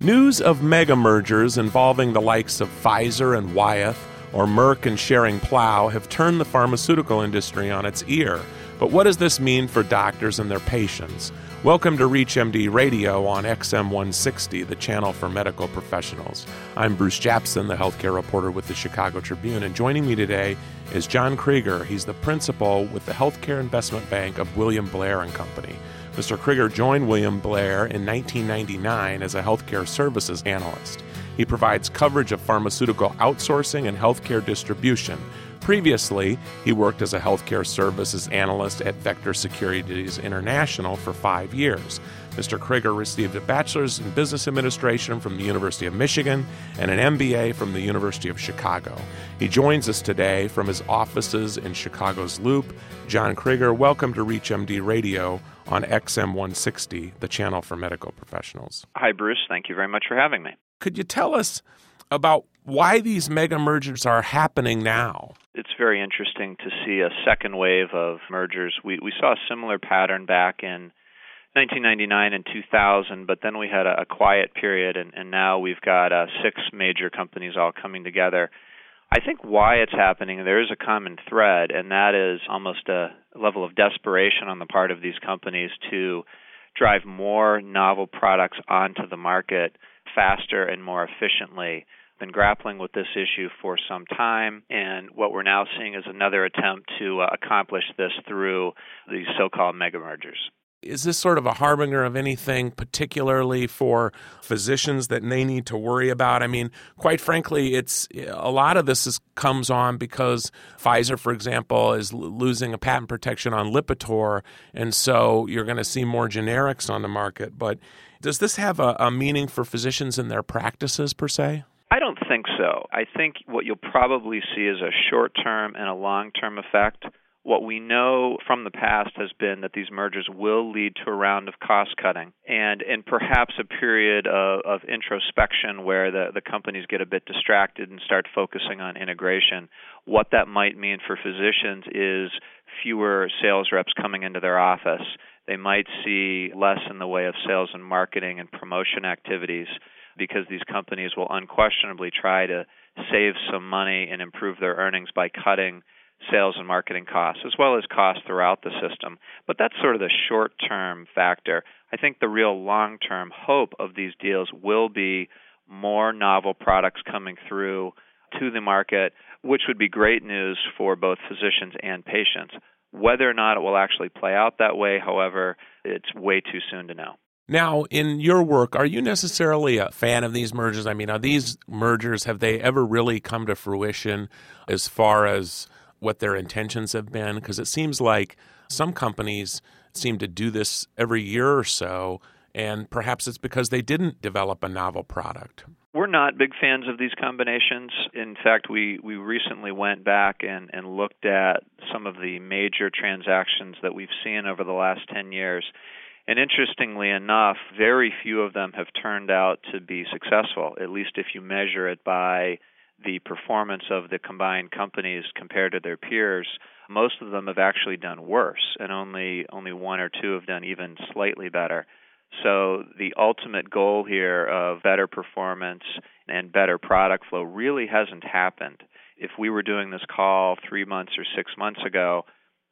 News of mega mergers involving the likes of Pfizer and Wyeth or Merck and Schering-Plough have turned the pharmaceutical industry on its ear. But what does this mean for doctors and their patients? Welcome to ReachMD Radio on XM 160, the channel for medical professionals. I'm Bruce Japsen, the healthcare reporter with the Chicago Tribune, and joining me today is John Krieger. He's the principal with the Healthcare Investment Bank of William Blair and Company. Mr. Krieger joined William Blair in 1999 as a healthcare services analyst. He provides coverage of pharmaceutical outsourcing and healthcare distribution. Previously, he worked as a healthcare services analyst at Vector Securities International for five years. Mr. Krieger received a bachelor's in business administration from the University of Michigan and an MBA from the University of Chicago. He joins us today from his offices in Chicago's Loop. John Krieger, welcome to ReachMD Radio on XM 160, the channel for medical professionals. Hi, Bruce. Thank you very much for having me. Could you tell us about why these mega mergers are happening now? It's very interesting to see a second wave of mergers. We, we saw a similar pattern back in 1999 and 2000, but then we had a, a quiet period, and, and now we've got uh, six major companies all coming together. I think why it's happening, there is a common thread, and that is almost a level of desperation on the part of these companies to drive more novel products onto the market faster and more efficiently. Been grappling with this issue for some time, and what we're now seeing is another attempt to uh, accomplish this through these so called mega mergers. Is this sort of a harbinger of anything, particularly for physicians that they need to worry about? I mean, quite frankly, it's a lot of this is, comes on because Pfizer, for example, is losing a patent protection on Lipitor, and so you're going to see more generics on the market. But does this have a, a meaning for physicians in their practices per se? I don't think so. I think what you'll probably see is a short term and a long term effect what we know from the past has been that these mergers will lead to a round of cost cutting and, and perhaps a period of, of introspection where the, the companies get a bit distracted and start focusing on integration. What that might mean for physicians is fewer sales reps coming into their office. They might see less in the way of sales and marketing and promotion activities because these companies will unquestionably try to save some money and improve their earnings by cutting sales and marketing costs, as well as costs throughout the system. But that's sort of the short term factor. I think the real long term hope of these deals will be more novel products coming through to the market, which would be great news for both physicians and patients. Whether or not it will actually play out that way, however, it's way too soon to know. Now, in your work, are you necessarily a fan of these mergers? I mean, are these mergers, have they ever really come to fruition as far as what their intentions have been? Because it seems like some companies seem to do this every year or so, and perhaps it's because they didn't develop a novel product. We're not big fans of these combinations. In fact, we, we recently went back and, and looked at some of the major transactions that we've seen over the last 10 years. And interestingly enough, very few of them have turned out to be successful, at least if you measure it by the performance of the combined companies compared to their peers, most of them have actually done worse, and only only one or two have done even slightly better. So the ultimate goal here of better performance and better product flow really hasn't happened. If we were doing this call 3 months or 6 months ago,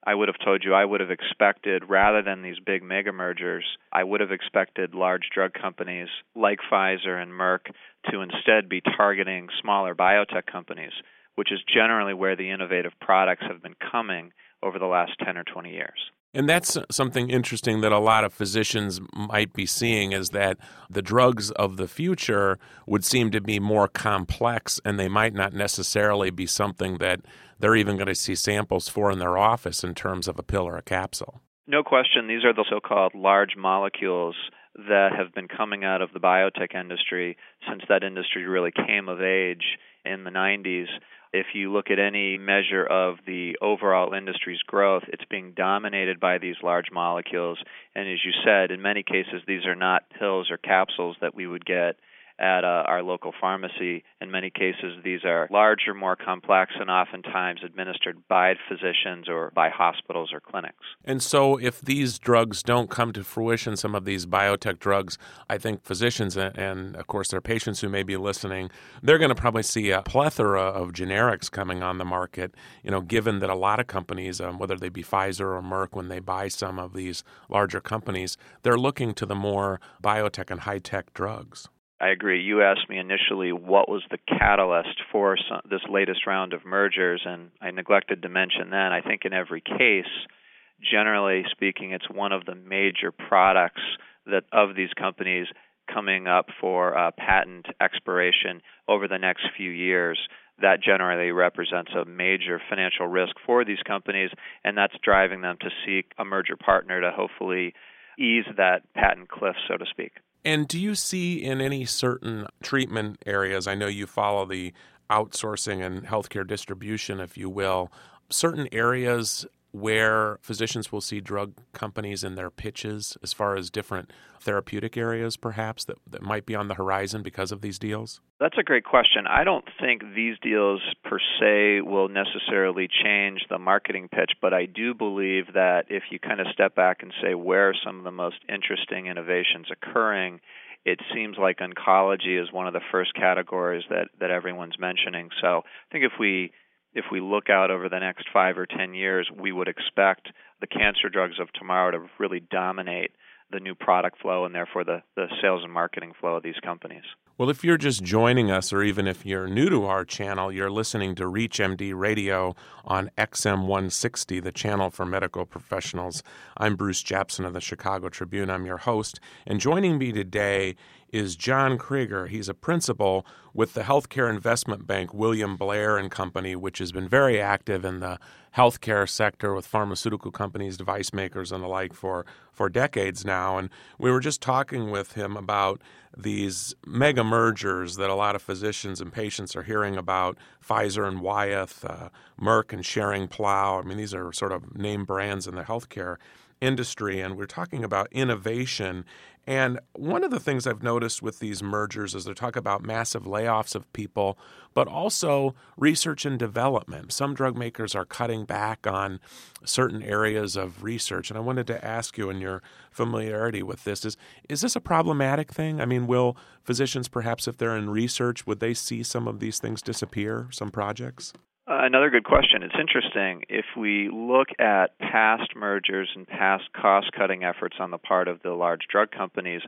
I would have told you I would have expected, rather than these big mega mergers, I would have expected large drug companies like Pfizer and Merck to instead be targeting smaller biotech companies, which is generally where the innovative products have been coming over the last 10 or 20 years. And that's something interesting that a lot of physicians might be seeing is that the drugs of the future would seem to be more complex and they might not necessarily be something that they're even going to see samples for in their office in terms of a pill or a capsule. No question, these are the so called large molecules that have been coming out of the biotech industry since that industry really came of age in the 90s if you look at any measure of the overall industry's growth, it's being dominated by these large molecules. And as you said, in many cases, these are not pills or capsules that we would get at uh, our local pharmacy. In many cases, these are larger, more complex, and oftentimes administered by physicians or by hospitals or clinics. And so, if these drugs don't come to fruition, some of these biotech drugs, I think physicians and, of course, their patients who may be listening, they're going to probably see a plethora of generics coming on the market. You know, given that a lot of companies, um, whether they be Pfizer or Merck, when they buy some of these larger companies, they're looking to the more biotech and high tech drugs. I agree. You asked me initially what was the catalyst for some, this latest round of mergers, and I neglected to mention that. I think in every case, generally speaking, it's one of the major products that of these companies coming up for uh, patent expiration over the next few years. That generally represents a major financial risk for these companies, and that's driving them to seek a merger partner to hopefully ease that patent cliff, so to speak. And do you see in any certain treatment areas, I know you follow the outsourcing and healthcare distribution, if you will, certain areas where physicians will see drug companies in their pitches as far as different therapeutic areas perhaps that, that might be on the horizon because of these deals? That's a great question. I don't think these deals per se will necessarily change the marketing pitch, but I do believe that if you kind of step back and say where are some of the most interesting innovations occurring, it seems like oncology is one of the first categories that, that everyone's mentioning. So I think if we if we look out over the next five or ten years, we would expect the cancer drugs of tomorrow to really dominate the new product flow and therefore the, the sales and marketing flow of these companies. Well, if you're just joining us, or even if you're new to our channel, you're listening to ReachMD Radio on XM 160, the channel for medical professionals. I'm Bruce Japsen of the Chicago Tribune. I'm your host. And joining me today is John Krieger. He's a principal with the healthcare investment bank William Blair and Company, which has been very active in the healthcare sector with pharmaceutical companies, device makers, and the like for, for decades now. And we were just talking with him about these mega mergers that a lot of physicians and patients are hearing about Pfizer and Wyeth, uh, Merck and Schering-Plough. I mean, these are sort of name brands in the healthcare industry, and we're talking about innovation and one of the things I've noticed with these mergers is they talk about massive layoffs of people, but also research and development. Some drug makers are cutting back on certain areas of research. And I wanted to ask you in your familiarity with this is is this a problematic thing? I mean, will physicians perhaps if they're in research, would they see some of these things disappear, some projects? Uh, another good question. It's interesting. If we look at past mergers and past cost-cutting efforts on the part of the large drug companies,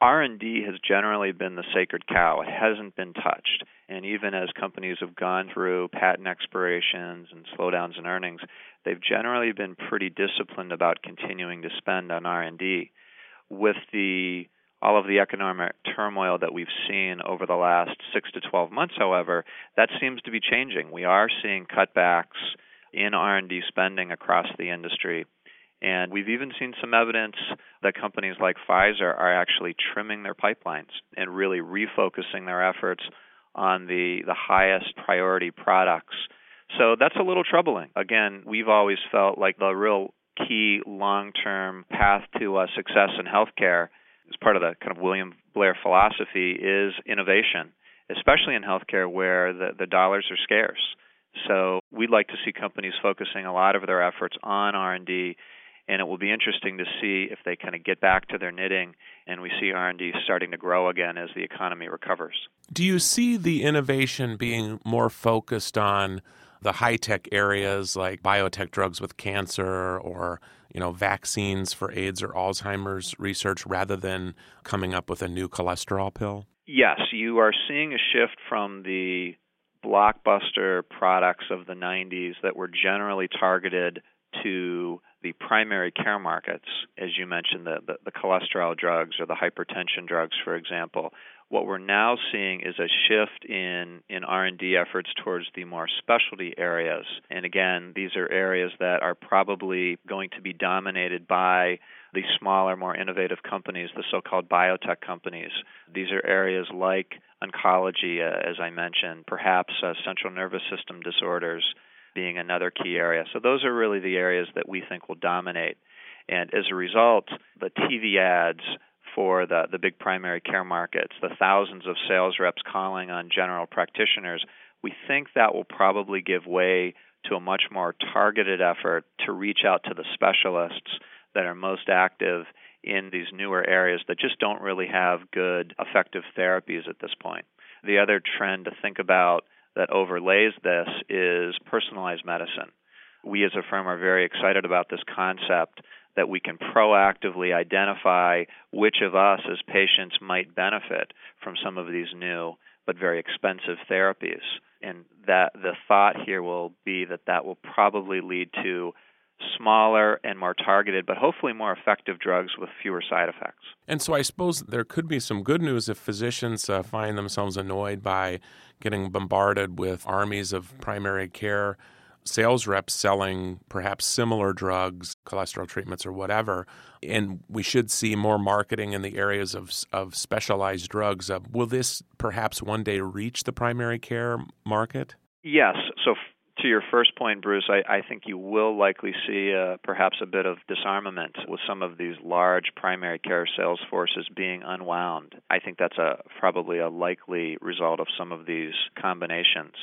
R&D has generally been the sacred cow. It hasn't been touched. And even as companies have gone through patent expirations and slowdowns in earnings, they've generally been pretty disciplined about continuing to spend on R&D. With the all of the economic turmoil that we've seen over the last six to 12 months, however, that seems to be changing. We are seeing cutbacks in R&D spending across the industry. And we've even seen some evidence that companies like Pfizer are actually trimming their pipelines and really refocusing their efforts on the, the highest priority products. So that's a little troubling. Again, we've always felt like the real key long term path to uh, success in healthcare as part of the kind of William Blair philosophy is innovation, especially in healthcare where the, the dollars are scarce. So we'd like to see companies focusing a lot of their efforts on R&D and it will be interesting to see if they kind of get back to their knitting and we see R&D starting to grow again as the economy recovers. Do you see the innovation being more focused on the high-tech areas like biotech drugs with cancer or you know, vaccines for AIDS or Alzheimer's research rather than coming up with a new cholesterol pill? Yes, you are seeing a shift from the blockbuster products of the 90s that were generally targeted to the primary care markets, as you mentioned, the, the, the, cholesterol drugs or the hypertension drugs, for example, what we're now seeing is a shift in, in R&D efforts towards the more specialty areas. And again, these are areas that are probably going to be dominated by the smaller, more innovative companies, the so-called biotech companies. These are areas like oncology, uh, as I mentioned, perhaps uh, central nervous system disorders being another key area. So those are really the areas that we think will dominate. And as a result, the TV ads for the, the big primary care markets, the thousands of sales reps calling on general practitioners, we think that will probably give way to a much more targeted effort to reach out to the specialists that are most active in these newer areas that just don't really have good effective therapies at this point. The other trend to think about that overlays this is personalized medicine. We as a firm are very excited about this concept that we can proactively identify which of us as patients might benefit from some of these new but very expensive therapies. And that the thought here will be that that will probably lead to smaller and more targeted, but hopefully more effective drugs with fewer side effects. And so I suppose there could be some good news if physicians uh, find themselves annoyed by getting bombarded with armies of primary care sales reps selling perhaps similar drugs, cholesterol treatments, or whatever. And we should see more marketing in the areas of, of specialized drugs. Uh, will this perhaps one day reach the primary care market? Yes. So, to your first point, Bruce, I, I think you will likely see uh, perhaps a bit of disarmament with some of these large primary care sales forces being unwound. I think that's a probably a likely result of some of these combinations.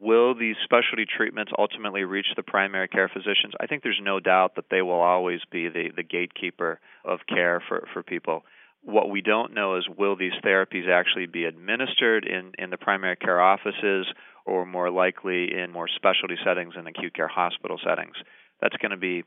Will these specialty treatments ultimately reach the primary care physicians? I think there's no doubt that they will always be the, the gatekeeper of care for, for people. What we don't know is will these therapies actually be administered in, in the primary care offices or more likely in more specialty settings in acute care hospital settings? That's going to be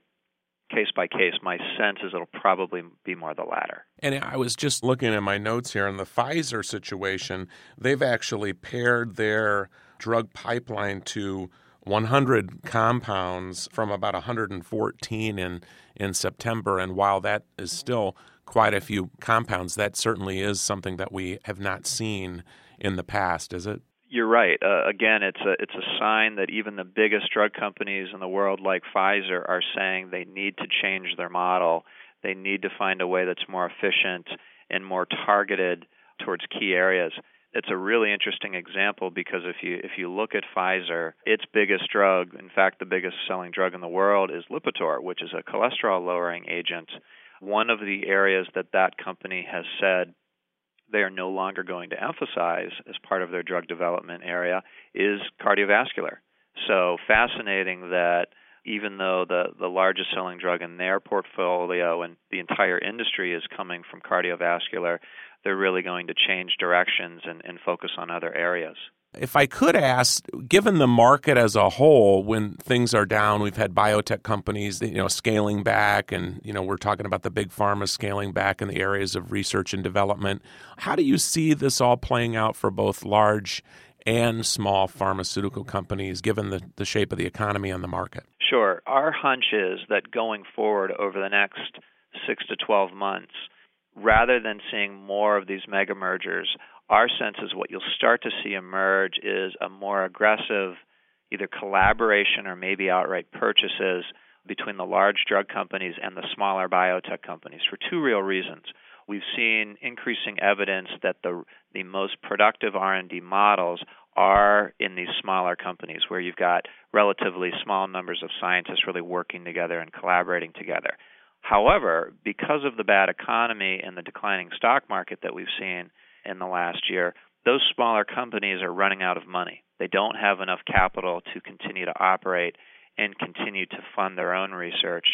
case by case. My sense is it'll probably be more the latter. And I was just looking at my notes here on the Pfizer situation. They've actually paired their drug pipeline to 100 compounds from about 114 in in September and while that is still quite a few compounds that certainly is something that we have not seen in the past is it you're right. Uh, again, it's a it's a sign that even the biggest drug companies in the world, like Pfizer, are saying they need to change their model. They need to find a way that's more efficient and more targeted towards key areas. It's a really interesting example because if you if you look at Pfizer, its biggest drug, in fact, the biggest selling drug in the world is Lipitor, which is a cholesterol lowering agent. One of the areas that that company has said they are no longer going to emphasize as part of their drug development area is cardiovascular. So fascinating that even though the, the largest selling drug in their portfolio and the entire industry is coming from cardiovascular, they're really going to change directions and, and focus on other areas. If I could ask, given the market as a whole, when things are down, we've had biotech companies, you know, scaling back, and you know, we're talking about the big pharma scaling back in the areas of research and development. How do you see this all playing out for both large and small pharmaceutical companies, given the, the shape of the economy and the market? Sure. Our hunch is that going forward over the next six to 12 months, rather than seeing more of these mega mergers, our sense is what you'll start to see emerge is a more aggressive either collaboration or maybe outright purchases between the large drug companies and the smaller biotech companies for two real reasons. We've seen increasing evidence that the the most productive R&D models are in these smaller companies where you've got relatively small numbers of scientists really working together and collaborating together. However, because of the bad economy and the declining stock market that we've seen, in the last year, those smaller companies are running out of money. They don't have enough capital to continue to operate and continue to fund their own research.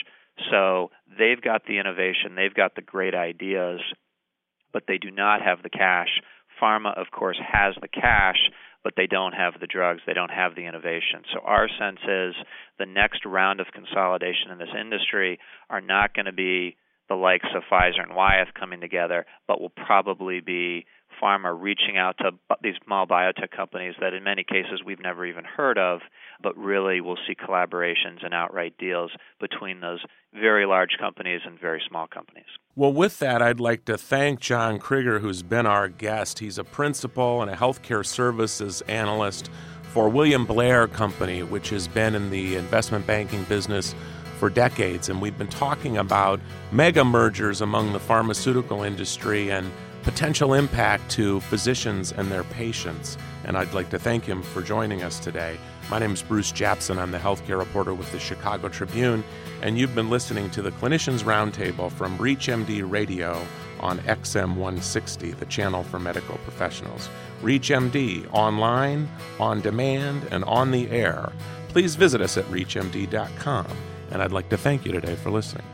So they've got the innovation, they've got the great ideas, but they do not have the cash. Pharma, of course, has the cash, but they don't have the drugs, they don't have the innovation. So our sense is the next round of consolidation in this industry are not going to be the likes of Pfizer and Wyeth coming together, but will probably be pharma reaching out to these small biotech companies that in many cases we've never even heard of, but really we'll see collaborations and outright deals between those very large companies and very small companies. Well, with that, I'd like to thank John Krieger, who's been our guest. He's a principal and a healthcare services analyst for William Blair Company, which has been in the investment banking business for decades. And we've been talking about mega mergers among the pharmaceutical industry and potential impact to physicians and their patients. And I'd like to thank him for joining us today. My name is Bruce Japsen. I'm the healthcare reporter with the Chicago Tribune, and you've been listening to the Clinicians Roundtable from ReachMD Radio on XM 160, the channel for medical professionals. ReachMD online, on demand, and on the air. Please visit us at reachmd.com, and I'd like to thank you today for listening.